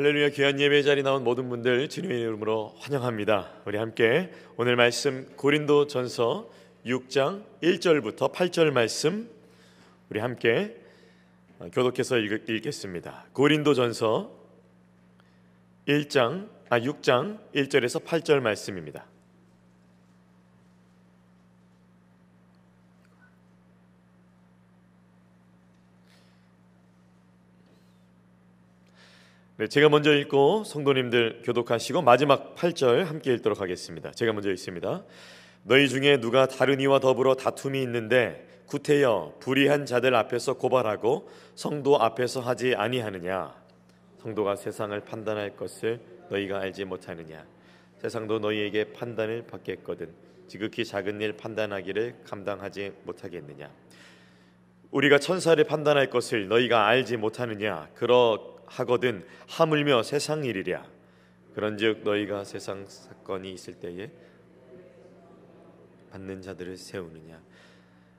할렐루야 귀한 예배 자리 나온 모든 분들 주님의 이름으로 환영합니다. 우리 함께 오늘 말씀 고린도 전서 6장 1절부터 8절 말씀 우리 함께 교독해서 읽, 겠습니다 고린도 전서 1장 아 6장 1절에서 8절 말씀입니다. 네, 제가 먼저 읽고 성도님들 교독하시고 마지막 8절 함께 읽도록 하겠습니다. 제가 먼저 읽습니다. 너희 중에 누가 다른 이와 더불어 다툼이 있는데 구태여 불의한 자들 앞에서 고발하고 성도 앞에서 하지 아니하느냐 성도가 세상을 판단할 것을 너희가 알지 못하느냐 세상도 너희에게 판단을 받겠거든 지극히 작은 일 판단하기를 감당하지 못하겠느냐 우리가 천사를 판단할 것을 너희가 알지 못하느냐 그러 하거든 하물며 세상 일이랴. 그런즉 너희가 세상 사건이 있을 때에 받는 자들을 세우느냐?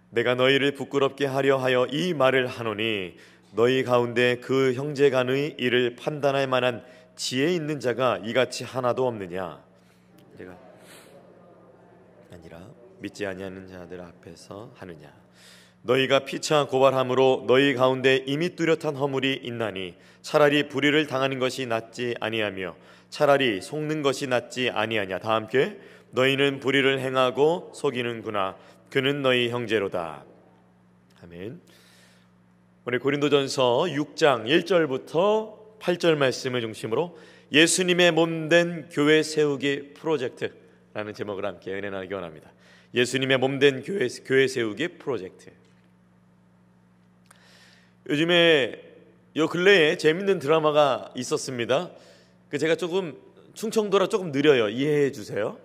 내가 너희를 부끄럽게 하려 하여 이 말을 하노니 너희 가운데 그 형제 간의 일을 판단할 만한 지혜 있는 자가 이같이 하나도 없느냐? 내가 아니라 믿지 아니하는 자들 앞에서 하느냐 너희가 피차 고발함으로 너희 가운데 이미 뚜렷한 허물이 있나니 차라리 불의를 당하는 것이 낫지 아니하며 차라리 속는 것이 낫지 아니하냐. 다 함께 너희는 불의를 행하고 속이는구나. 그는 너희 형제로다. 아멘. 오늘 고린도전서 6장 1절부터 8절 말씀을 중심으로 예수님의 몸된 교회 세우기 프로젝트라는 제목을 함께 은혜 나누기 원합니다. 예수님의 몸된 교회, 교회 세우기 프로젝트 요즘에 요 근래에 재밌는 드라마가 있었습니다. 그 제가 조금 충청도라 조금 느려요. 이해해 주세요.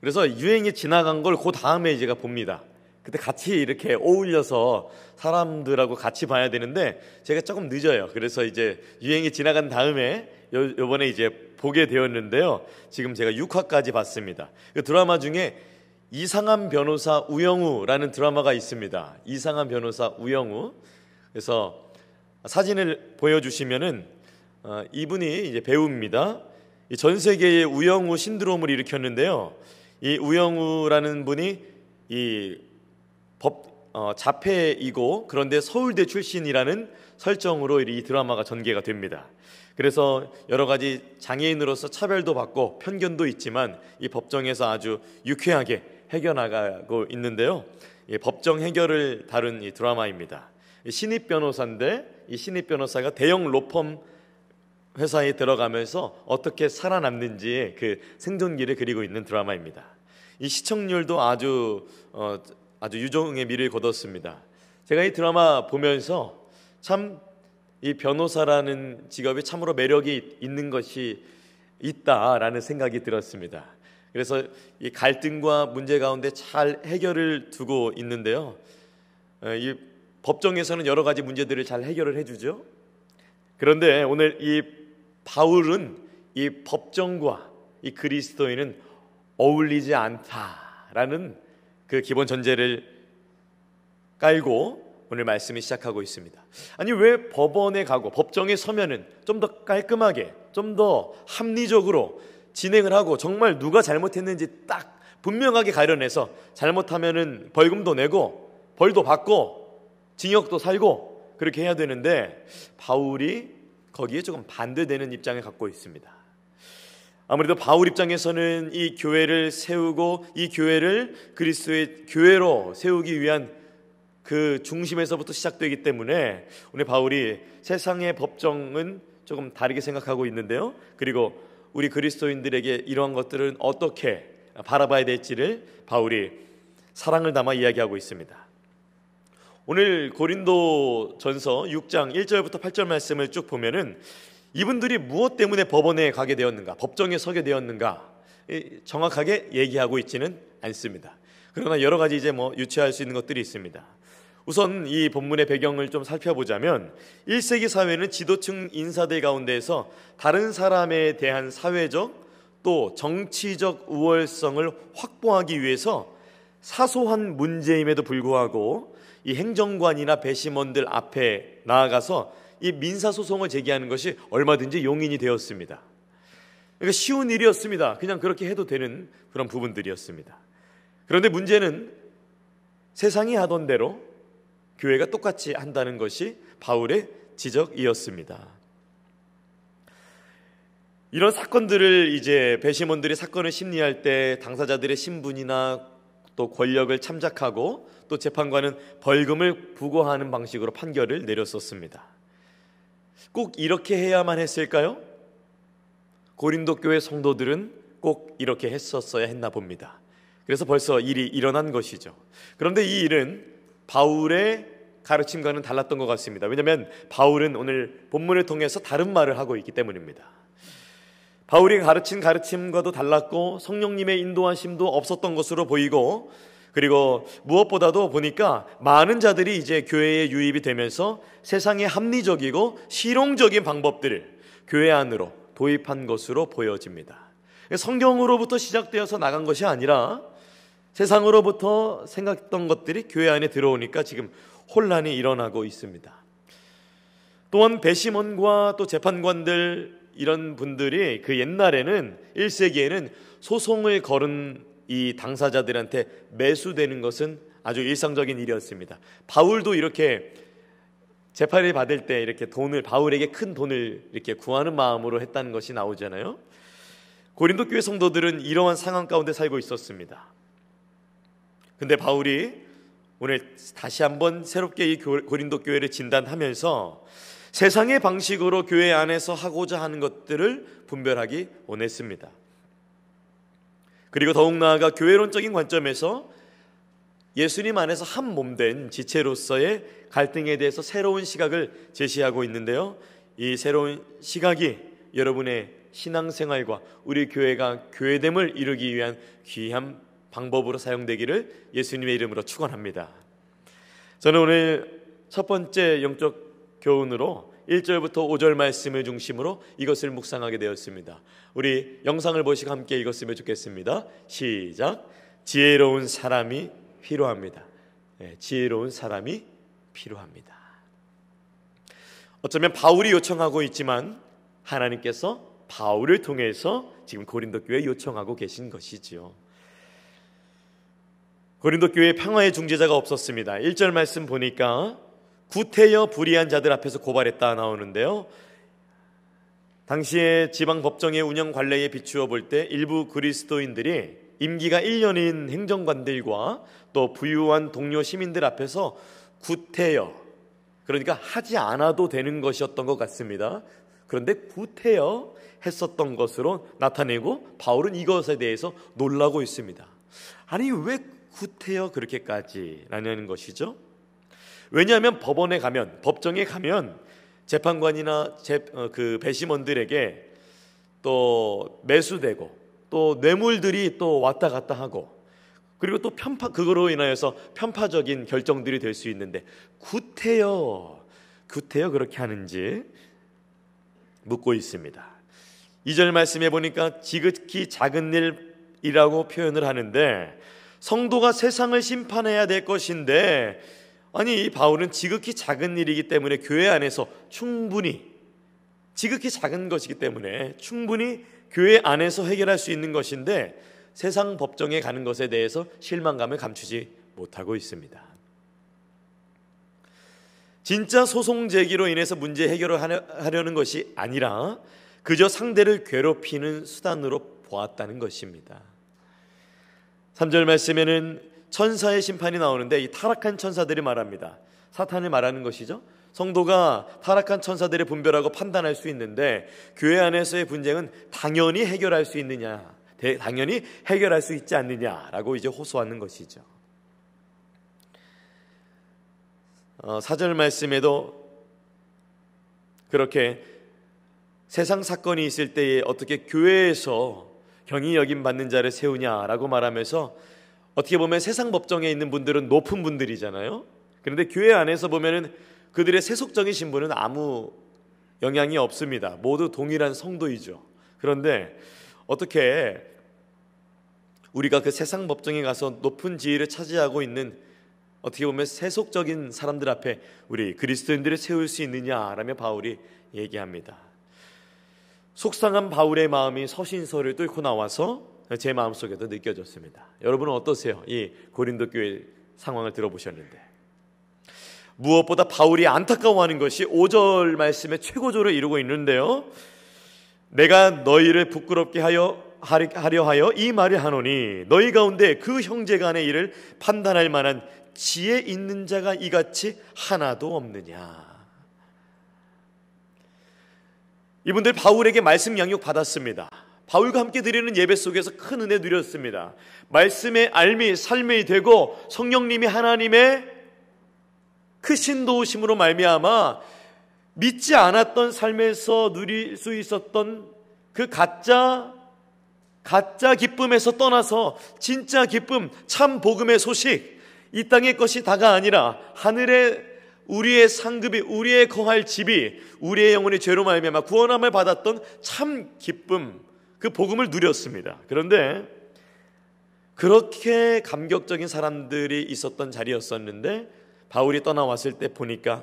그래서 유행이 지나간 걸 그 다음에 제가 봅니다. 그때 같이 이렇게 어울려서 사람들하고 같이 봐야 되는데 제가 조금 늦어요. 그래서 이제 유행이 지나간 다음에 요, 요번에 이제 보게 되었는데요. 지금 제가 6화까지 봤습니다. 그 드라마 중에 이상한 변호사 우영우라는 드라마가 있습니다. 이상한 변호사 우영우. 그래서 사진을 보여주시면은 어, 이분이 이제 배우입니다. 전 세계의 우영우 신드롬을 일으켰는데요. 이 우영우라는 분이 이 법 어, 자폐이고 그런데 서울대 출신이라는 설정으로 이 드라마가 전개가 됩니다. 그래서 여러 가지 장애인으로서 차별도 받고 편견도 있지만 이 법정에서 아주 유쾌하게 해결나가고 있는데요. 법정 해결을 다룬 이 드라마입니다. 신입 변호사인데 이 신입 변호사가 대형 로펌 회사에 들어가면서 어떻게 살아남는지 그 생존기를 그리고 있는 드라마입니다. 이 시청률도 아주 어, 아주 유종의 미를 거뒀습니다. 제가 이 드라마 보면서 참 이 변호사라는 직업이 참으로 매력이 있는 것이 있다라는 생각이 들었습니다. 그래서 이 갈등과 문제 가운데 잘 해결을 두고 있는데요. 어, 이 법정에서는 여러 가지 문제들을 잘 해결을 해주죠. 그런데 오늘 이 바울은 이 법정과 이 그리스도인은 어울리지 않다라는 그 기본 전제를 깔고 오늘 말씀이 시작하고 있습니다. 아니 왜 법원에 가고 법정에 서면은 좀 더 깔끔하게, 좀 더 합리적으로 진행을 하고 정말 누가 잘못했는지 딱 분명하게 가려내서 잘못하면은 벌금도 내고 벌도 받고 징역도 살고 그렇게 해야 되는데 바울이 거기에 조금 반대되는 입장을 갖고 있습니다. 아무래도 바울 입장에서는 이 교회를 세우고 이 교회를 그리스도의 교회로 세우기 위한 그 중심에서부터 시작되기 때문에 오늘 바울이 세상의 법정은 조금 다르게 생각하고 있는데요. 그리고 우리 그리스도인들에게 이러한 것들은 어떻게 바라봐야 될지를 바울이 사랑을 담아 이야기하고 있습니다. 오늘 고린도 전서 6장 1절부터 8절 말씀을 쭉 보면은 이분들이 무엇 때문에 법원에 가게 되었는가, 법정에 서게 되었는가 정확하게 얘기하고 있지는 않습니다. 그러나 여러 가지 이제 뭐 유추할 수 있는 것들이 있습니다. 우선 이 본문의 배경을 좀 살펴보자면 1세기 사회는 지도층 인사들 가운데에서 다른 사람에 대한 사회적 또 정치적 우월성을 확보하기 위해서 사소한 문제임에도 불구하고 이 행정관이나 배심원들 앞에 나아가서 이 민사 소송을 제기하는 것이 얼마든지 용인이 되었습니다. 그러니까 쉬운 일이었습니다. 그냥 그렇게 해도 되는 그런 부분들이었습니다. 그런데 문제는 세상이 하던 대로 교회가 똑같이 한다는 것이 바울의 지적이었습니다. 이런 사건들을 이제 배심원들이 사건을 심리할 때 당사자들의 신분이나 또 권력을 참작하고 또 재판관은 벌금을 부과하는 방식으로 판결을 내렸었습니다. 꼭 이렇게 해야만 했을까요? 고린도 교회 성도들은 꼭 이렇게 했었어야 했나 봅니다. 그래서 벌써 일이 일어난 것이죠. 그런데 이 일은 바울의 가르침과는 달랐던 것 같습니다. 왜냐하면 바울은 오늘 본문을 통해서 다른 말을 하고 있기 때문입니다. 바울이 가르친 가르침과도 달랐고 성령님의 인도하심도 없었던 것으로 보이고 그리고 무엇보다도 보니까 많은 자들이 이제 교회에 유입이 되면서 세상의 합리적이고 실용적인 방법들을 교회 안으로 도입한 것으로 보여집니다. 성경으로부터 시작되어서 나간 것이 아니라 세상으로부터 생각했던 것들이 교회 안에 들어오니까 지금 혼란이 일어나고 있습니다. 또한 배심원과 또 재판관들 이런 분들이 그 옛날에는 1세기에는 소송을 걸은 이 당사자들한테 매수되는 것은 아주 일상적인 일이었습니다. 바울도 이렇게 재판을 받을 때 이렇게 돈을 바울에게 큰 돈을 이렇게 구하는 마음으로 했다는 것이 나오잖아요. 고린도 교회 성도들은 이러한 상황 가운데 살고 있었습니다. 근데 바울이 오늘 다시 한번 새롭게 이 고린도 교회를 진단하면서 세상의 방식으로 교회 안에서 하고자 하는 것들을 분별하기 원했습니다. 그리고 더욱 나아가 교회론적인 관점에서 예수님 안에서 한 몸 된 지체로서의 갈등에 대해서 새로운 시각을 제시하고 있는데요. 이 새로운 시각이 여러분의 신앙생활과 우리 교회가 교회됨을 이루기 위한 귀한 방법으로 사용되기를 예수님의 이름으로 축원합니다. 저는 오늘 첫 번째 영적 교훈으로 1절부터 5절 말씀을 중심으로 이것을 묵상하게 되었습니다. 우리 영상을 보시고 함께 읽었으면 좋겠습니다. 시작. 지혜로운 사람이 필요합니다. 네, 지혜로운 사람이 필요합니다. 어쩌면 바울이 요청하고 있지만 하나님께서 바울을 통해서 지금 고린도 교회 요청하고 계신 것이지요. 고린도 교회 평화의 중재자가 없었습니다. 1절 말씀 보니까 구태여 불의한 자들 앞에서 고발했다 나오는데요. 당시에 지방 법정의 운영 관례에 비추어 볼 때 일부 그리스도인들이 임기가 1년인 행정관들과 또 부유한 동료 시민들 앞에서 구태여 그러니까 하지 않아도 되는 것이었던 것 같습니다. 그런데 구태여 했었던 것으로 나타내고 바울은 이것에 대해서 놀라고 있습니다. 아니 왜 후퇴여 그렇게까지라는 것이죠. 왜냐하면 법원에 가면 법정에 가면 재판관이나 재, 어, 그 배심원들에게 또 매수되고 또 뇌물들이 또 왔다 갔다 하고 그리고 또 편파 그거로 인하여서 편파적인 결정들이 될 수 있는데 구태여 구태여 그렇게 하는지 묻고 있습니다. 2절 말씀해 보니까 지극히 작은 일이라고 표현을 하는데 성도가 세상을 심판해야 될 것인데 아니 바울은 지극히 작은 일이기 때문에 교회 안에서 충분히 지극히 작은 것이기 때문에 충분히 교회 안에서 해결할 수 있는 것인데 세상 법정에 가는 것에 대해서 실망감을 감추지 못하고 있습니다. 진짜 소송 제기로 인해서 문제 해결을 하려는 것이 아니라 그저 상대를 괴롭히는 수단으로 보았다는 것입니다. 3절 말씀에는 천사의 심판이 나오는데 이 타락한 천사들이 말합니다. 사탄을 말하는 것이죠. 성도가 타락한 천사들을 분별하고 판단할 수 있는데 교회 안에서의 분쟁은 당연히 해결할 수 있느냐, 당연히 해결할 수 있지 않느냐라고 이제 호소하는 것이죠. 어, 사절 말씀에도 그렇게 세상 사건이 있을 때에 어떻게 교회에서 경이 여김 받는 자를 세우냐라고 말하면서 어떻게 보면 세상 법정에 있는 분들은 높은 분들이잖아요. 그런데 교회 안에서 보면은 그들의 세속적인 신분은 아무 영향이 없습니다. 모두 동일한 성도이죠. 그런데 어떻게 우리가 그 세상 법정에 가서 높은 지위를 차지하고 있는 어떻게 보면 세속적인 사람들 앞에 우리 그리스도인들을 세울 수 있느냐라며 바울이 얘기합니다. 속상한 바울의 마음이 서신서를 뚫고 나와서 제 마음속에도 느껴졌습니다. 여러분은 어떠세요? 이 고린도 교회 상황을 들어보셨는데 무엇보다 바울이 안타까워하는 것이 5절 말씀의 최고조를 이루고 있는데요. 내가 너희를 부끄럽게 하여 하려 하여 이 말을 하노니 너희 가운데 그 형제 간의 일을 판단할 만한 지혜 있는 자가 이같이 하나도 없느냐. 이분들 바울에게 말씀 양육 받았습니다. 바울과 함께 드리는 예배 속에서 큰 은혜 누렸습니다. 말씀의 알미 삶이 되고 성령님이 하나님의 크신 도우심으로 말미암아 믿지 않았던 삶에서 누릴 수 있었던 그 가짜 가짜 기쁨에서 떠나서 진짜 기쁨, 참 복음의 소식, 이 땅의 것이 다가 아니라 하늘의 우리의 상급이 우리의 거할 집이 우리의 영혼이 죄로 말미암아 구원함을 받았던 참 기쁨 그 복음을 누렸습니다. 그런데 그렇게 감격적인 사람들이 있었던 자리였었는데 바울이 떠나왔을 때 보니까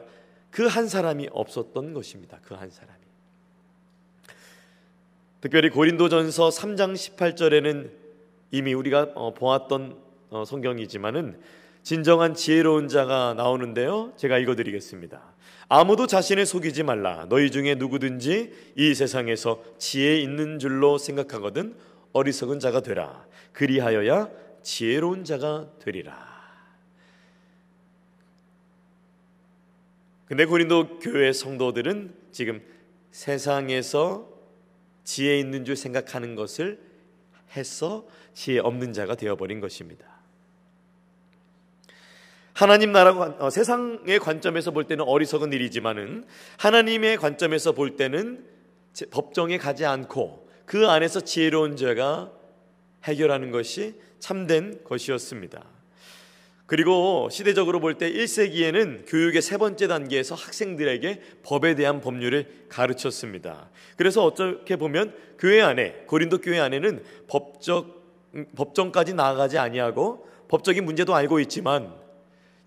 그 한 사람이 없었던 것입니다. 그 한 사람이. 특별히 고린도전서 3장 18절에는 이미 우리가 어, 보았던 어, 성경이지만은 진정한 지혜로운 자가 나오는데요. 제가 읽어 드리겠습니다. 아무도 자신을 속이지 말라. 너희 중에 누구든지 이 세상에서 지혜 있는 줄로 생각하거든 어리석은 자가 되라. 그리하여야 지혜로운 자가 되리라. 근데 고린도 교회 성도들은 지금 세상에서 지혜 있는 줄 생각하는 것을 해서 지혜 없는 자가 되어버린 것입니다. 하나님 나라 어, 세상의 관점에서 볼 때는 어리석은 일이지만은 하나님의 관점에서 볼 때는 법정에 가지 않고 그 안에서 지혜로운 자가 해결하는 것이 참된 것이었습니다. 그리고 시대적으로 볼 때 1세기에는 교육의 세 번째 단계에서 학생들에게 법에 대한 법률을 가르쳤습니다. 그래서 어떻게 보면 교회 안에 고린도 교회 안에는 법적 법정까지 나아가지 아니하고 법적인 문제도 알고 있지만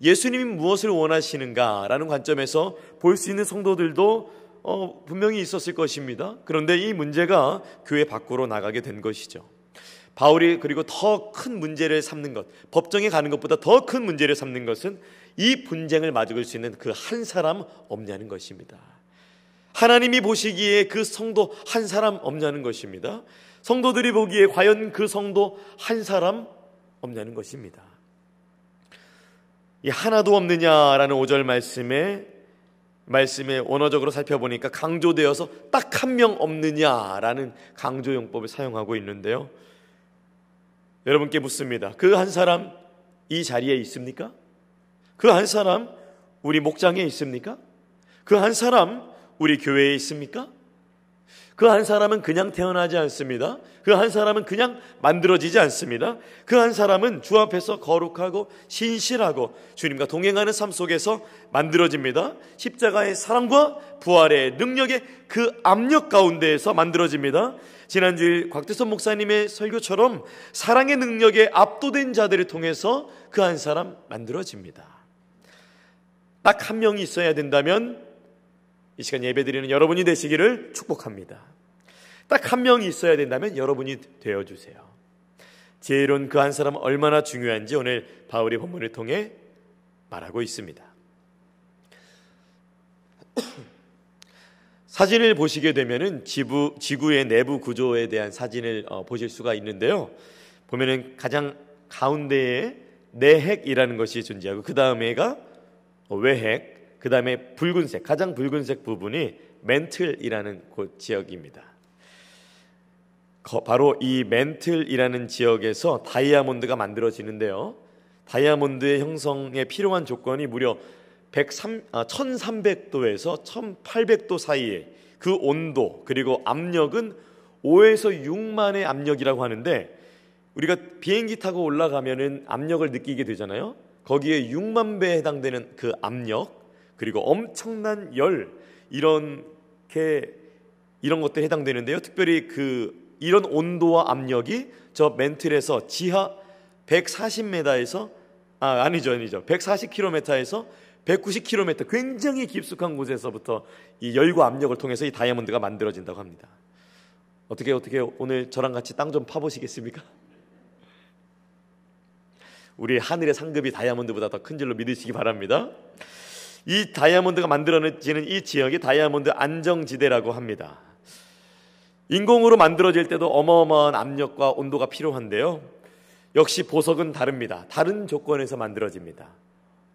예수님이 무엇을 원하시는가라는 관점에서 볼 수 있는 성도들도 어, 분명히 있었을 것입니다. 그런데 이 문제가 교회 밖으로 나가게 된 것이죠. 바울이 그리고 더 큰 문제를 삼는 것, 법정에 가는 것보다 더 큰 문제를 삼는 것은 이 분쟁을 맞을 수 있는 그 한 사람 없냐는 것입니다. 하나님이 보시기에 그 성도 한 사람 없냐는 것입니다. 성도들이 보기에 과연 그 성도 한 사람 없냐는 것입니다. 이 하나도 없느냐라는 5절 말씀에 말씀에 원어적으로 살펴보니까 강조되어서 딱 한 명 없느냐라는 강조 용법을 사용하고 있는데요. 여러분께 묻습니다. 그 한 사람 이 자리에 있습니까? 그 한 사람 우리 목장에 있습니까? 그 한 사람 우리 교회에 있습니까? 그 한 사람은 그냥 태어나지 않습니다. 그 한 사람은 그냥 만들어지지 않습니다. 그 한 사람은 주 앞에서 거룩하고 신실하고 주님과 동행하는 삶 속에서 만들어집니다. 십자가의 사랑과 부활의 능력의 그 압력 가운데에서 만들어집니다. 지난주 곽대선 목사님의 설교처럼 사랑의 능력에 압도된 자들을 통해서 그 한 사람 만들어집니다. 딱 한 명이 있어야 된다면 이 시간 예배드리는 여러분이 되시기를 축복합니다. 딱 한 명이 있어야 된다면 여러분이 되어 주세요. 지혜로운 그 한 사람 얼마나 중요한지 오늘 바울의 본문을 통해 말하고 있습니다. 사진을 보시게 되면은 지구, 지구의 내부 구조에 대한 사진을 어, 보실 수가 있는데요. 보면은 가장 가운데에 내핵이라는 것이 존재하고 그 다음에가 외핵, 그 다음에 붉은색, 가장 붉은색 부분이 멘틀이라는 곳 지역입니다. 바로 이 멘틀이라는 지역에서 다이아몬드가 만들어지는데요. 다이아몬드의 형성에 필요한 조건이 무려 103, 아, 1300도에서 1800도 사이에 그 온도 그리고 압력은 5에서 6만의 압력이라고 하는데 우리가 비행기 타고 올라가면은 압력을 느끼게 되잖아요. 거기에 6만 배에 해당되는 그 압력 그리고 엄청난 열 이런 게 이런 것들에 해당되는데요. 특별히 그 이런 온도와 압력이 저 멘틀에서 지하 140m에서 아, 아니죠, 아니죠. 140km에서 190km 굉장히 깊숙한 곳에서부터 이 열과 압력을 통해서 이 다이아몬드가 만들어진다고 합니다. 어떻게 어떻게 오늘 저랑 같이 땅 좀 파보시겠습니까? 우리 하늘의 상급이 다이아몬드보다 더 큰 줄로 믿으시기 바랍니다. 이 다이아몬드가 만들어지는 이 지역이 다이아몬드 안정지대라고 합니다. 인공으로 만들어질 때도 어마어마한 압력과 온도가 필요한데요. 역시 보석은 다릅니다. 다른 조건에서 만들어집니다.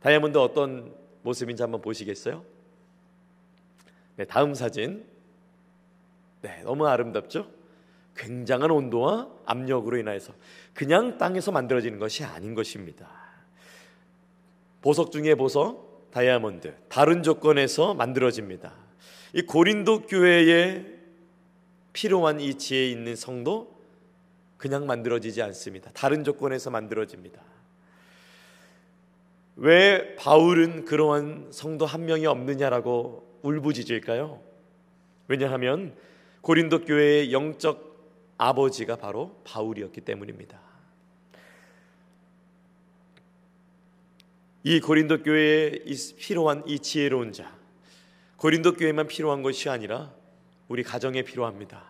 다이아몬드 어떤 모습인지 한번 보시겠어요? 네, 다음 사진. 네, 너무 아름답죠? 굉장한 온도와 압력으로 인하여서 그냥 땅에서 만들어지는 것이 아닌 것입니다. 보석 중에 보석, 다이아몬드, 다른 조건에서 만들어집니다. 이 고린도 교회에 필요한 이 지혜에 있는 성도 그냥 만들어지지 않습니다. 다른 조건에서 만들어집니다. 왜 바울은 그러한 성도 한 명이 없느냐라고 울부짖을까요? 왜냐하면 고린도 교회의 영적 아버지가 바로 바울이었기 때문입니다. 이 고린도 교회에 필요한 이 지혜로운 자, 고린도 교회만 필요한 것이 아니라 우리 가정에 필요합니다.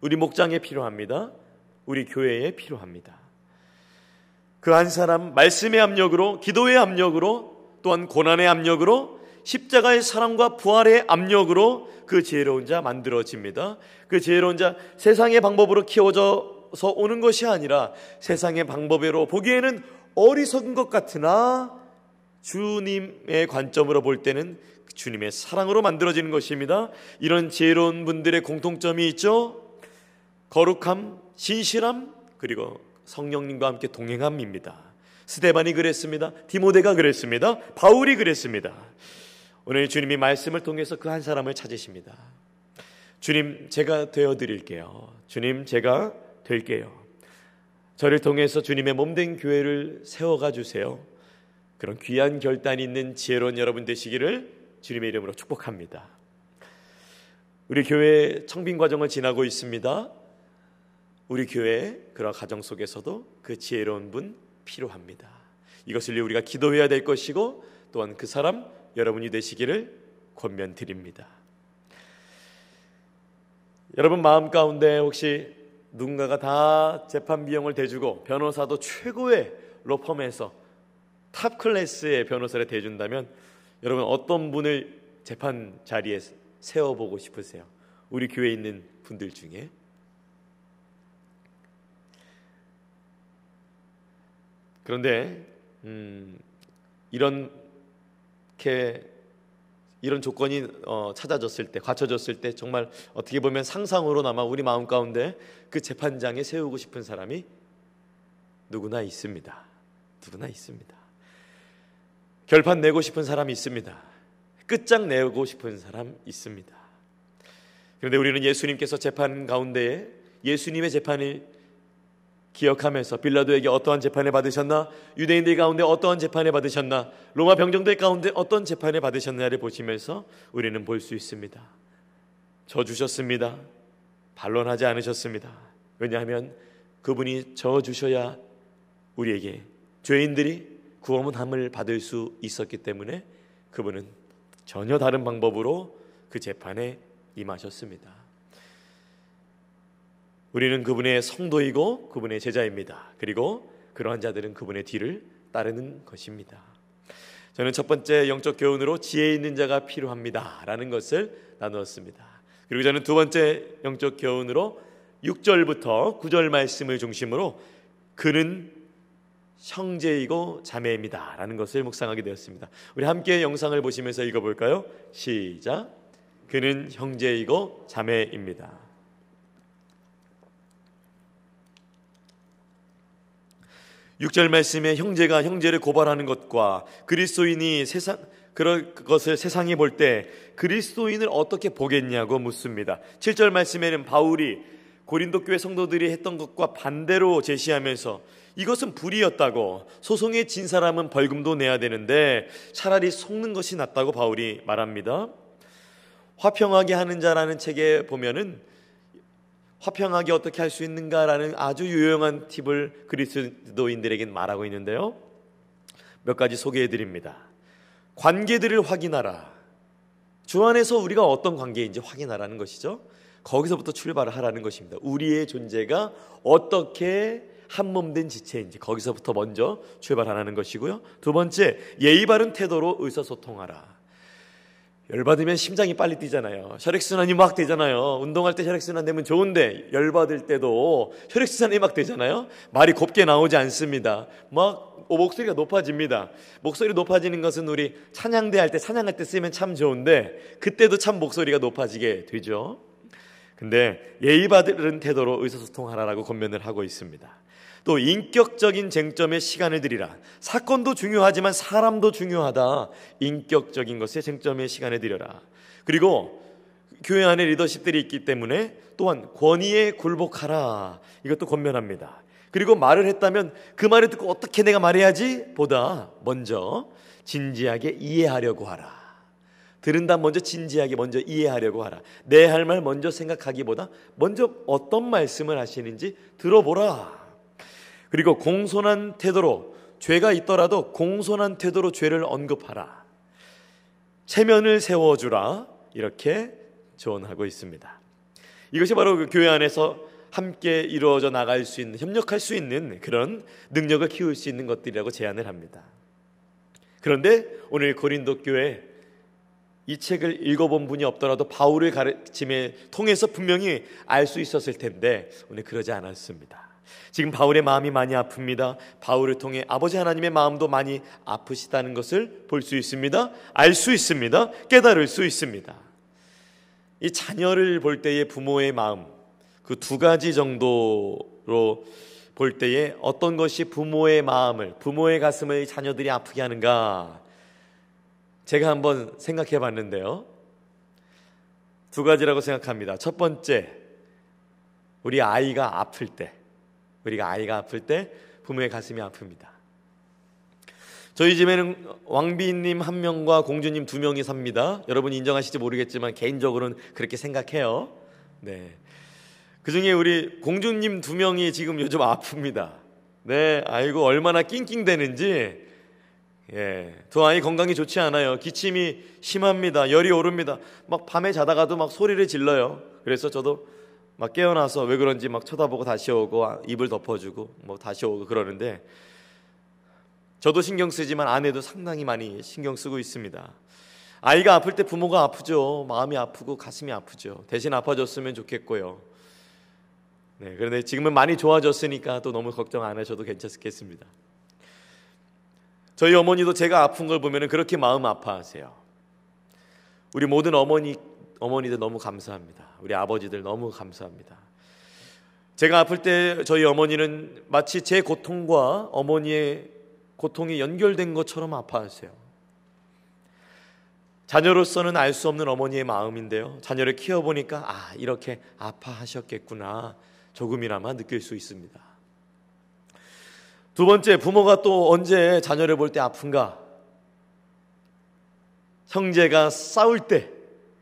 우리 목장에 필요합니다. 우리 교회에 필요합니다. 그 한 사람 말씀의 압력으로 기도의 압력으로 또한 고난의 압력으로 십자가의 사랑과 부활의 압력으로 그 지혜로운 자 만들어집니다. 그 지혜로운 자 세상의 방법으로 키워져서 오는 것이 아니라 세상의 방법으로 보기에는 어리석은 것 같으나 주님의 관점으로 볼 때는 주님의 사랑으로 만들어지는 것입니다. 이런 지혜로운 분들의 공통점이 있죠. 거룩함, 신실함, 그리고 성령님과 함께 동행함입니다. 스테반이 그랬습니다. 디모데가 그랬습니다. 바울이 그랬습니다. 오늘 주님이 말씀을 통해서 그 한 사람을 찾으십니다. 주님, 제가 되어 드릴게요. 주님, 제가 될게요. 저를 통해서 주님의 몸된 교회를 세워가 주세요. 그런 귀한 결단이 있는 지혜로운 여러분 되시기를 주님의 이름으로 축복합니다. 우리 교회 청빙 과정을 지나고 있습니다. 우리 교회 그런 가정 속에서도 그 지혜로운 분 필요합니다. 이것을 우리가 기도해야 될 것이고 또한 그 사람 여러분이 되시기를 권면드립니다. 여러분 마음 가운데 혹시 누군가가 다 재판 비용을 대주고 변호사도 최고의 로펌에서 top class의 변호사를 대준다면 여러분 어떤 분을 재판 자리에 세워보고 싶으세요? 우리 교회에 있는 분들 중에 그런데 음, 이렇게 이런 조건이 어, 찾아졌을 때, 갖춰졌을 때 정말 어떻게 보면 상상으로나마 우리 마음 가운데 그 재판장에 세우고 싶은 사람이 누구나 있습니다. 누구나 있습니다. 결판 내고 싶은 사람이 있습니다. 끝장 내고 싶은 사람 있습니다. 그런데 우리는 예수님께서 재판 가운데에 예수님의 재판을 기억하면서 빌라도에게 어떠한 재판을 받으셨나 유대인들 가운데 어떠한 재판을 받으셨나 로마 병정들 가운데 어떤 재판을 받으셨나를 보시면서 우리는 볼 수 있습니다. 저 주셨습니다. 반론하지 않으셨습니다. 왜냐하면 그분이 저 주셔야 우리에게 죄인들이 구원함을 받을 수 있었기 때문에 그분은 전혀 다른 방법으로 그 재판에 임하셨습니다. 우리는 그분의 성도이고 그분의 제자입니다. 그리고 그러한 자들은 그분의 뒤를 따르는 것입니다. 저는 첫 번째 영적 교훈으로 지혜 있는 자가 필요합니다라는 것을 나누었습니다. 그리고 저는 두 번째 영적 교훈으로 6절부터 9절 말씀을 중심으로 그는 형제이고 자매입니다라는 것을 묵상하게 되었습니다. 우리 함께 영상을 보시면서 읽어 볼까요? 시작. 그는 형제이고 자매입니다. 6절 말씀에 형제가 형제를 고발하는 것과 그리스도인이 세상 그런 것을 세상이 볼 때 그리스도인을 어떻게 보겠냐고 묻습니다. 7절 말씀에는 바울이 고린도 교회 성도들이 했던 것과 반대로 제시하면서 이것은 불이었다고 소송에 진 사람은 벌금도 내야 되는데 차라리 속는 것이 낫다고 바울이 말합니다. 화평하게 하는 자라는 책에 보면은 화평하게 어떻게 할 수 있는가라는 아주 유용한 팁을 그리스도인들에게 말하고 있는데요. 몇 가지 소개해 드립니다. 관계들을 확인하라. 주 안에서 우리가 어떤 관계인지 확인하라는 것이죠. 거기서부터 출발을 하라는 것입니다. 우리의 존재가 어떻게 한 몸 된 지체인지 거기서부터 먼저 출발하라는 것이고요. 두 번째, 예의 바른 태도로 의사소통하라. 열받으면 심장이 빨리 뛰잖아요. 혈액순환이 막 되잖아요. 운동할 때 혈액순환 되면 좋은데 열받을 때도 혈액순환이 막 되잖아요. 말이 곱게 나오지 않습니다. 막 목소리가 높아집니다. 목소리 높아지는 것은 우리 찬양대 할 때 찬양할 때 쓰면 참 좋은데 그때도 참 목소리가 높아지게 되죠. 근데 예의 바른 태도로 의사소통하라라고 권면을 하고 있습니다. 또 인격적인 쟁점에 시간을 들이라. 사건도 중요하지만 사람도 중요하다. 인격적인 것에 쟁점에 시간을 들여라. 그리고 교회 안에 리더십들이 있기 때문에 또한 권위에 굴복하라. 이것도 권면합니다. 그리고 말을 했다면 그 말을 듣고 어떻게 내가 말해야지 보다 먼저 진지하게 이해하려고 하라. 들은다 먼저 진지하게 먼저 이해하려고 하라. 내 할 말 먼저 생각하기보다 먼저 어떤 말씀을 하시는지 들어보라. 그리고 공손한 태도로 죄가 있더라도 공손한 태도로 죄를 언급하라. 체면을 세워주라. 이렇게 조언하고 있습니다. 이것이 바로 그 교회 안에서 함께 이루어져 나갈 수 있는, 협력할 수 있는 그런 능력을 키울 수 있는 것들이라고 제안을 합니다. 그런데 오늘 고린도 교회 이 책을 읽어본 분이 없더라도 바울의 가르침에 통해서 분명히 알 수 있었을 텐데 오늘 그러지 않았습니다. 지금 바울의 마음이 많이 아픕니다. 바울을 통해 아버지 하나님의 마음도 많이 아프시다는 것을 볼 수 있습니다. 알 수 있습니다. 깨달을 수 있습니다. 이 자녀를 볼 때의 부모의 마음 그 두 가지 정도로 볼 때에 어떤 것이 부모의 마음을 부모의 가슴을 자녀들이 아프게 하는가 제가 한번 생각해 봤는데요. 두 가지라고 생각합니다. 첫 번째, 우리 아이가 아플 때, 우리가 아이가 아플 때 부모의 가슴이 아픕니다. 저희 집에는 왕비님 한 명과 공주님 두 명이 삽니다. 여러분 인정하실지 모르겠지만 개인적으로는 그렇게 생각해요. 네. 그 중에 우리 공주님 두 명이 지금 요즘 아픕니다. 네, 아이고 얼마나 낑낑대는지 예, 두 아이 건강이 좋지 않아요. 기침이 심합니다. 열이 오릅니다. 막 밤에 자다가도 막 소리를 질러요. 그래서 저도 막 깨어나서 왜 그런지 막 쳐다보고 다시 오고 입을 덮어주고 뭐 다시 오고 그러는데 저도 신경 쓰지만 아내도 상당히 많이 신경 쓰고 있습니다. 아이가 아플 때 부모가 아프죠. 마음이 아프고 가슴이 아프죠. 대신 아파졌으면 좋겠고요. 네, 그런데 지금은 많이 좋아졌으니까 또 너무 걱정 안 하셔도 괜찮겠습니다. 저희 어머니도 제가 아픈 걸 보면 그렇게 마음 아파하세요. 우리 모든 어머니 어머니들 너무 감사합니다. 우리 아버지들 너무 감사합니다. 제가 아플 때 저희 어머니는 마치 제 고통과 어머니의 고통이 연결된 것처럼 아파하세요. 자녀로서는 알 수 없는 어머니의 마음인데요. 자녀를 키워보니까 아, 이렇게 아파하셨겠구나. 조금이나마 느낄 수 있습니다. 두 번째, 부모가 또 언제 자녀를 볼 때 아픈가? 형제가 싸울 때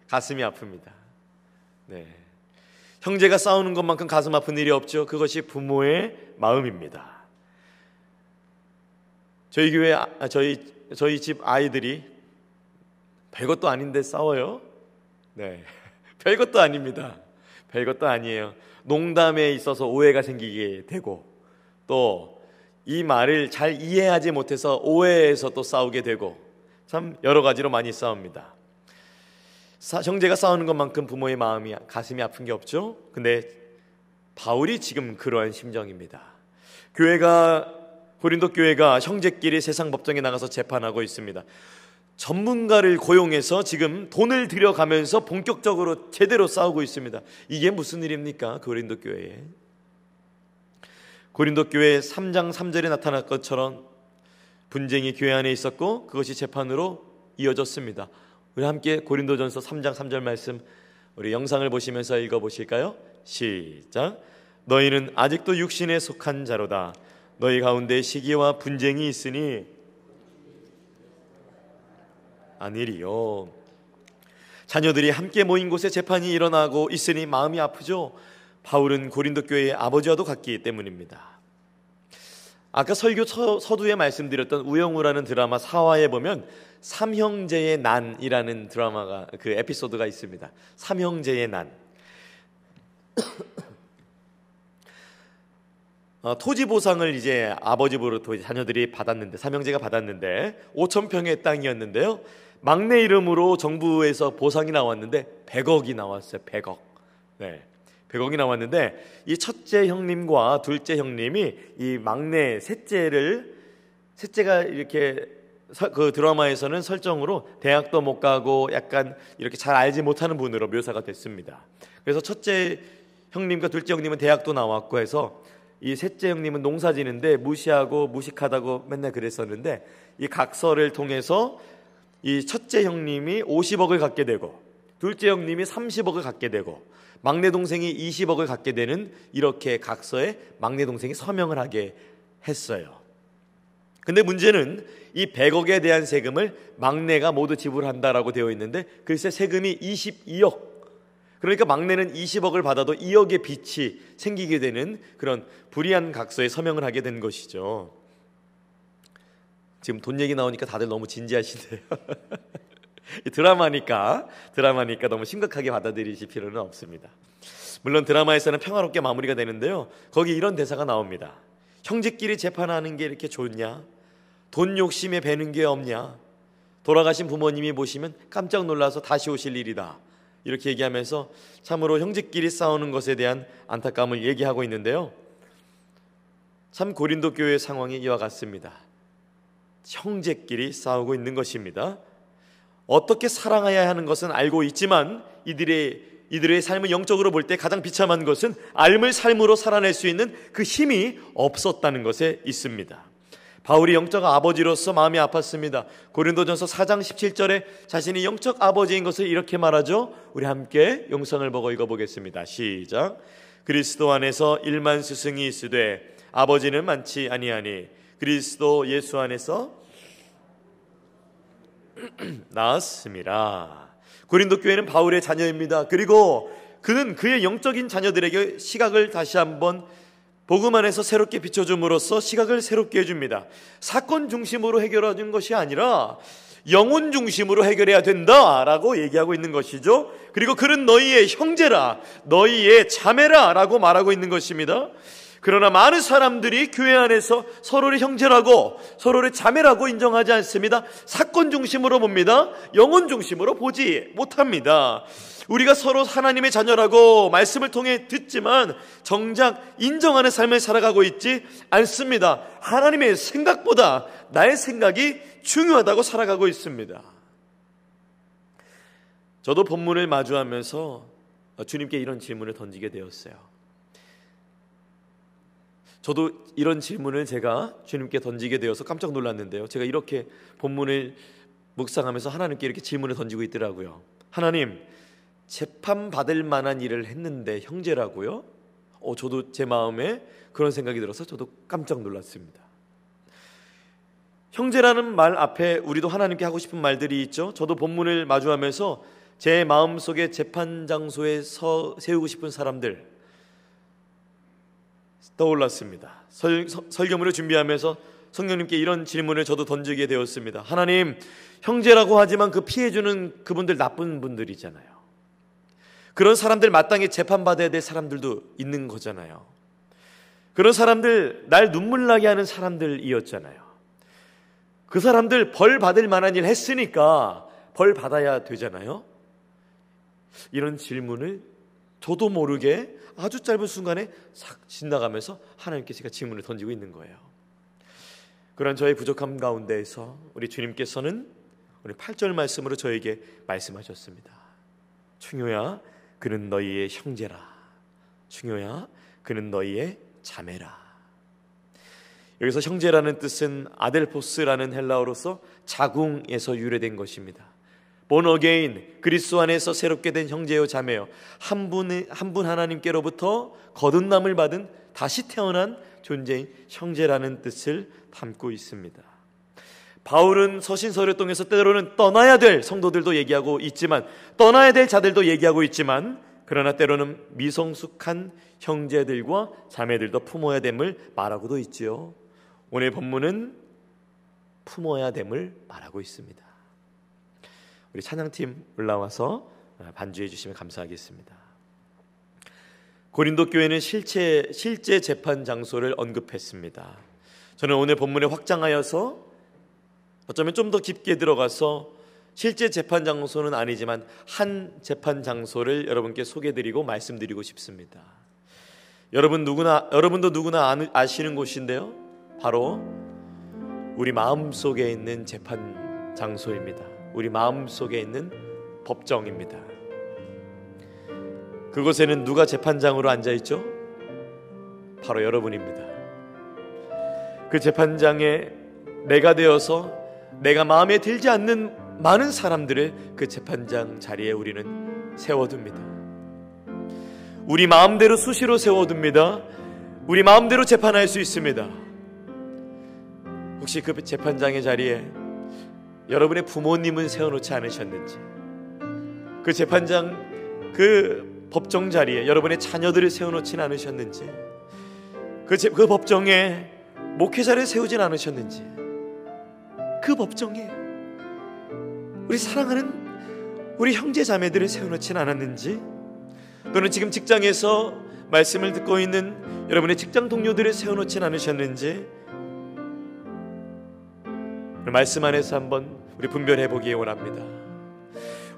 가슴이 아픕니다. 네. 형제가 싸우는 것만큼 가슴 아픈 일이 없죠. 그것이 부모의 마음입니다. 저희 교회, 아, 저희, 저희 집 아이들이 별것도 아닌데 싸워요. 네. 별것도 아닙니다. 별것도 아니에요. 농담에 있어서 오해가 생기게 되고 또 이 말을 잘 이해하지 못해서 오해해서 또 싸우게 되고 참 여러 가지로 많이 싸웁니다. 사, 형제가 싸우는 것만큼 부모의 마음이 가슴이 아픈 게 없죠. 근데 바울이 지금 그러한 심정입니다. 교회가 고린도 교회가 형제끼리 세상 법정에 나가서 재판하고 있습니다. 전문가를 고용해서 지금 돈을 들여가면서 본격적으로 제대로 싸우고 있습니다. 이게 무슨 일입니까? 고린도 교회에. 고린도 교회 3장 3절에 나타날 것처럼 분쟁이 교회 안에 있었고 그것이 재판으로 이어졌습니다. 우리 함께 고린도전서 3장 3절 말씀 우리 영상을 보시면서 읽어 보실까요? 시작. 너희는 아직도 육신에 속한 자로다. 너희 가운데 시기와 분쟁이 있으니 아니리요. 자녀들이 함께 모인 곳에 재판이 일어나고 있으니 마음이 아프죠. 바울은 고린도 교회의 아버지와도 같기 때문입니다. 아까 설교 서 두에 말씀드렸던 우영우라는 드라마 사화에 보면 삼형제의 난이라는 드라마가 그 에피소드가 있습니다. 삼형제의 난. 어, 토지 보상을 이제 아버지로부터 자녀들이 받았는데 삼형제가 받았는데 5천 평의 땅이었는데요. 막내 이름으로 정부에서 보상이 나왔는데 100억이 나왔어요. 100억. 네. 100억이 나왔는데 이 첫째 형님과 둘째 형님이 이 막내 셋째를 셋째가 이렇게 그 드라마에서는 설정으로 대학도 못 가고 약간 이렇게 잘 알지 못하는 분으로 묘사가 됐습니다. 그래서 첫째 형님과 둘째 형님은 대학도 나왔고 해서 이 셋째 형님은 농사 지는데 무시하고 무식하다고 맨날 그랬었는데 이 각서를 통해서 이 첫째 형님이 50억을 갖게 되고 둘째 형님이 30억을 갖게 되고 막내 동생이 20억을 갖게 되는 이렇게 각서에 막내 동생이 서명을 하게 했어요. 근데 문제는 이 100억에 대한 세금을 막내가 모두 지불한다라고 되어 있는데 글쎄 세금이 22억 그러니까 막내는 20억을 받아도 2억의 빚이 생기게 되는 그런 불이한 각서에 서명을 하게 된 것이죠. 지금 돈 얘기 나오니까 다들 너무 진지하시네요. 드라마니까 드라마니까 너무 심각하게 받아들이실 필요는 없습니다. 물론 드라마에서는 평화롭게 마무리가 되는데요. 거기 이런 대사가 나옵니다. 형제끼리 재판하는 게 이렇게 좋냐? 돈 욕심에 배는 게 없냐? 돌아가신 부모님이 보시면 깜짝 놀라서 다시 오실 일이다. 이렇게 얘기하면서 참으로 형제끼리 싸우는 것에 대한 안타까움을 얘기하고 있는데요. 참 고린도 교회의 상황이 이와 같습니다. 형제끼리 싸우고 있는 것입니다. 어떻게 살아가야 하는 것은 알고 있지만 이들의 이들의 삶을 영적으로 볼 때 가장 비참한 것은 알물 삶으로 살아낼 수 있는 그 힘이 없었다는 것에 있습니다. 바울이 영적 아버지로서 마음이 아팠습니다. 고린도전서 4장 17절에 자신이 영적 아버지인 것을 이렇게 말하죠. 우리 함께 영상을 보고 읽어보겠습니다. 시작. 그리스도 안에서 일만 스승이 있으되 아버지는 많지 아니하니 그리스도 예수 안에서 나았습니다. 고린도 교회는 바울의 자녀입니다. 그리고 그는 그의 영적인 자녀들에게 시각을 다시 한번 복음 안에서 새롭게 비춰줌으로써 시각을 새롭게 해줍니다. 사건 중심으로 해결하는 것이 아니라 영혼 중심으로 해결해야 된다라고 얘기하고 있는 것이죠. 그리고 그는 너희의 형제라, 너희의 자매라라고 말하고 있는 것입니다. 그러나 많은 사람들이 교회 안에서 서로를 형제라고 서로를 자매라고 인정하지 않습니다. 사건 중심으로 봅니다. 영혼 중심으로 보지 못합니다. 우리가 서로 하나님의 자녀라고 말씀을 통해 듣지만 정작 인정하는 삶을 살아가고 있지 않습니다. 하나님의 생각보다 나의 생각이 중요하다고 살아가고 있습니다. 저도 본문을 마주하면서 주님께 이런 질문을 던지게 되었어요. 저도 이런 질문을 제가 주님께 던지게 되어서 깜짝 놀랐는데요. 제가 이렇게 본문을 묵상하면서 하나님께 이렇게 질문을 던지고 있더라고요. 하나님, 재판 받을 만한 일을 했는데 형제라고요? 어, 저도 제 마음에 그런 생각이 들어서 저도 깜짝 놀랐습니다. 형제라는 말 앞에 우리도 하나님께 하고 싶은 말들이 있죠. 저도 본문을 마주하면서 제 마음속에 재판 장소에 서 세우고 싶은 사람들 떠올랐습니다. 설, 설교문을 준비하면서 성령님께 이런 질문을 저도 던지게 되었습니다. 하나님, 형제라고 하지만 그 피해주는 그분들 나쁜 분들이잖아요. 그런 사람들 마땅히 재판받아야 될 사람들도 있는 거잖아요. 그런 사람들 날 눈물 나게 하는 사람들이었잖아요. 그 사람들 벌 받을 만한 일 했으니까 벌 받아야 되잖아요. 이런 질문을 저도 모르게 아주 짧은 순간에 싹 지나가면서 하나님께 제가 질문을 던지고 있는 거예요. 그런 저의 부족함 가운데에서 우리 주님께서는 우리 8절 말씀으로 저에게 말씀하셨습니다. 충효야 그는 너희의 형제라. 중요야. 그는 너희의 자매라. 여기서 형제라는 뜻은 adelphos라는 헬라어로서 자궁에서 유래된 것입니다. born again 그리스도 안에서 새롭게 된 형제요 자매요 한 분의 한분 하나님께로부터 거듭남을 받은 다시 태어난 존재인 형제라는 뜻을 담고 있습니다. 바울은 서신서를 통해서 때로는 떠나야 될 성도들도 얘기하고 있지만 떠나야 될 자들도 얘기하고 있지만 그러나 때로는 미성숙한 형제들과 자매들도 품어야 됨을 말하고도 있지요. 오늘 본문은 품어야 됨을 말하고 있습니다. 우리 찬양팀 올라와서 반주해 주시면 감사하겠습니다. 고린도 교회는 실제 실제 재판 장소를 언급했습니다. 저는 오늘 본문에 확장하여서 어쩌면 좀 더 깊게 들어가서 실제 재판 장소는 아니지만 한 재판 장소를 여러분께 소개드리고 말씀드리고 싶습니다. 여러분 누구나 여러분도 누구나 아시는 곳인데요. 바로 우리 마음 속에 있는 재판 장소입니다. 우리 마음 속에 있는 법정입니다. 그곳에는 누가 재판장으로 앉아 있죠? 바로 여러분입니다. 그 재판장에 내가 되어서 내가 마음에 들지 않는 많은 사람들을 그 재판장 자리에 우리는 세워둡니다. 우리 마음대로 수시로 세워둡니다. 우리 마음대로 재판할 수 있습니다. 혹시 그 재판장의 자리에 여러분의 부모님은 세워놓지 않으셨는지, 그 재판장 그 법정 자리에 여러분의 자녀들을 세워놓지는 않으셨는지, 그, 제, 그 법정에 목회자를 세우진 않으셨는지, 그 법정에 우리 사랑하는 우리 형제 자매들을 세워놓지는 않았는지, 또는 지금 직장에서 말씀을 듣고 있는 여러분의 직장 동료들을 세워놓지는 않으셨는지, 말씀 안에서 한번 우리 분별해 보기 원합니다.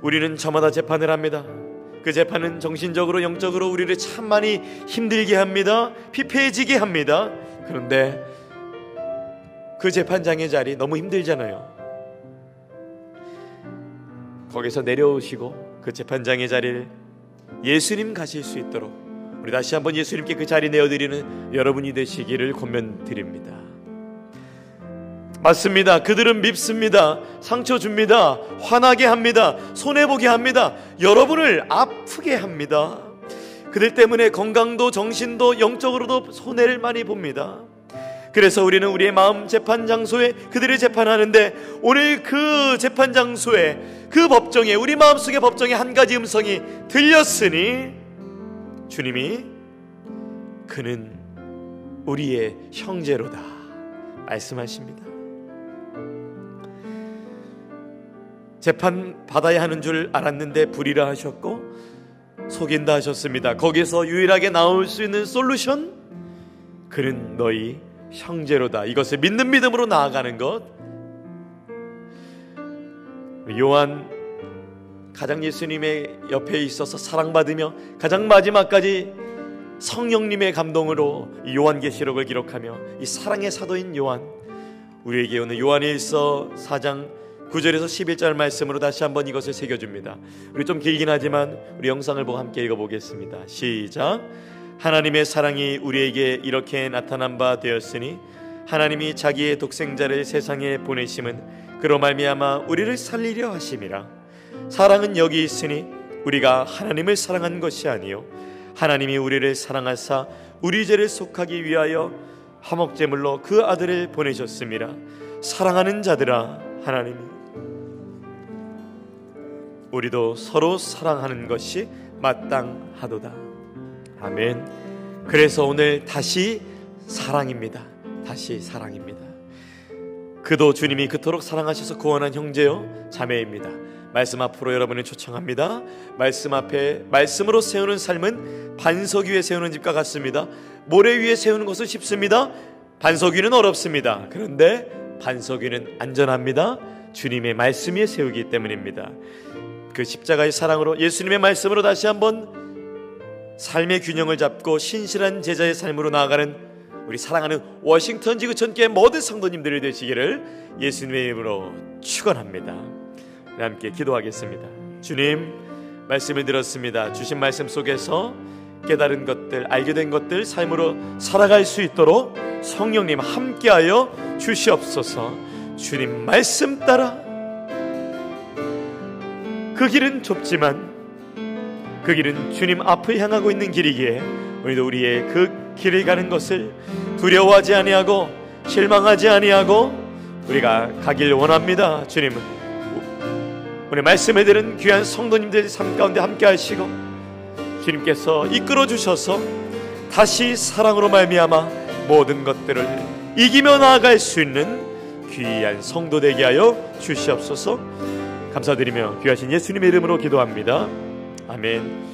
우리는 저마다 재판을 합니다. 그 재판은 정신적으로 영적으로 우리를 참 많이 힘들게 합니다. 피폐해지게 합니다. 그런데 그 재판장의 자리 너무 힘들잖아요. 거기서 내려오시고 그 재판장의 자리를 예수님 가실 수 있도록 우리 다시 한번 예수님께 그 자리 내어드리는 여러분이 되시기를 권면 드립니다. 맞습니다. 그들은 밉습니다. 상처 줍니다. 화나게 합니다. 손해보게 합니다. 여러분을 아프게 합니다. 그들 때문에 건강도 정신도 영적으로도 손해를 많이 봅니다. 그래서 우리는 우리의 마음 재판 장소에 그들을 재판하는데 오늘 그 재판 장소에 그 법정에 우리 마음속의 법정에 한 가지 음성이 들렸으니 주님이 그는 우리의 형제로다 말씀하십니다. 재판 받아야 하는 줄 알았는데 불의라 하셨고 속인다 하셨습니다. 거기서 유일하게 나올 수 있는 솔루션 그는 너희 형제로다. 이것을 믿는 믿음으로 나아가는 것. 요한 가장 예수님의 옆에 있어서 사랑받으며 가장 마지막까지 성령님의 감동으로 요한계시록을 기록하며 이 사랑의 사도인 요한 우리에게 오늘 요한일서 4장 9절에서 11절 말씀으로 다시 한번 이것을 새겨줍니다. 우리 좀 길긴 하지만 우리 영상을 보고 함께 읽어보겠습니다. 시작. 하나님의 사랑이 우리에게 이렇게 나타난 바 되었으니 하나님이 자기의 독생자를 세상에 보내심은 그로 말미암아 우리를 살리려 하심이라. 사랑은 여기 있으니 우리가 하나님을 사랑한 것이 아니요 하나님이 우리를 사랑하사 우리 죄를 속하기 위하여 화목제물로 그 아들을 보내셨습니다. 사랑하는 자들아 하나님이 우리도 서로 사랑하는 것이 마땅하도다. 아멘. 그래서 오늘 다시 사랑입니다. 다시 사랑입니다. 그도 주님이 그토록 사랑하셔서 구원한 형제요 자매입니다. 말씀 앞으로 여러분을 초청합니다. 말씀 앞에 말씀으로 세우는 삶은 반석 위에 세우는 집과 같습니다. 모래 위에 세우는 것은 쉽습니다. 반석 위는 어렵습니다. 그런데 반석 위는 안전합니다. 주님의 말씀 위에 세우기 때문입니다. 그 십자가의 사랑으로 예수님의 말씀으로 다시 한번 삶의 균형을 잡고 신실한 제자의 삶으로 나아가는 우리 사랑하는 워싱턴 지구촌교회 모든 성도님들이 되시기를 예수님의 이름으로 축원합니다. 함께 기도하겠습니다. 주님 말씀을 들었습니다. 주신 말씀 속에서 깨달은 것들, 알게 된 것들 삶으로 살아갈 수 있도록 성령님 함께하여 주시옵소서. 주님 말씀 따라 그 길은 좁지만 그 길은 주님 앞을 향하고 있는 길이기에 우리도 우리의 그 길을 가는 것을 두려워하지 아니하고 실망하지 아니하고 우리가 가길 원합니다. 주님 오늘 말씀에 들은 귀한 성도님들 삶 가운데 함께 하시고 주님께서 이끌어 주셔서 다시 사랑으로 말미암아 모든 것들을 이기며 나아갈 수 있는 귀한 성도 되게 하여 주시옵소서. 감사드리며 귀하신 예수님의 이름으로 기도합니다. 아멘.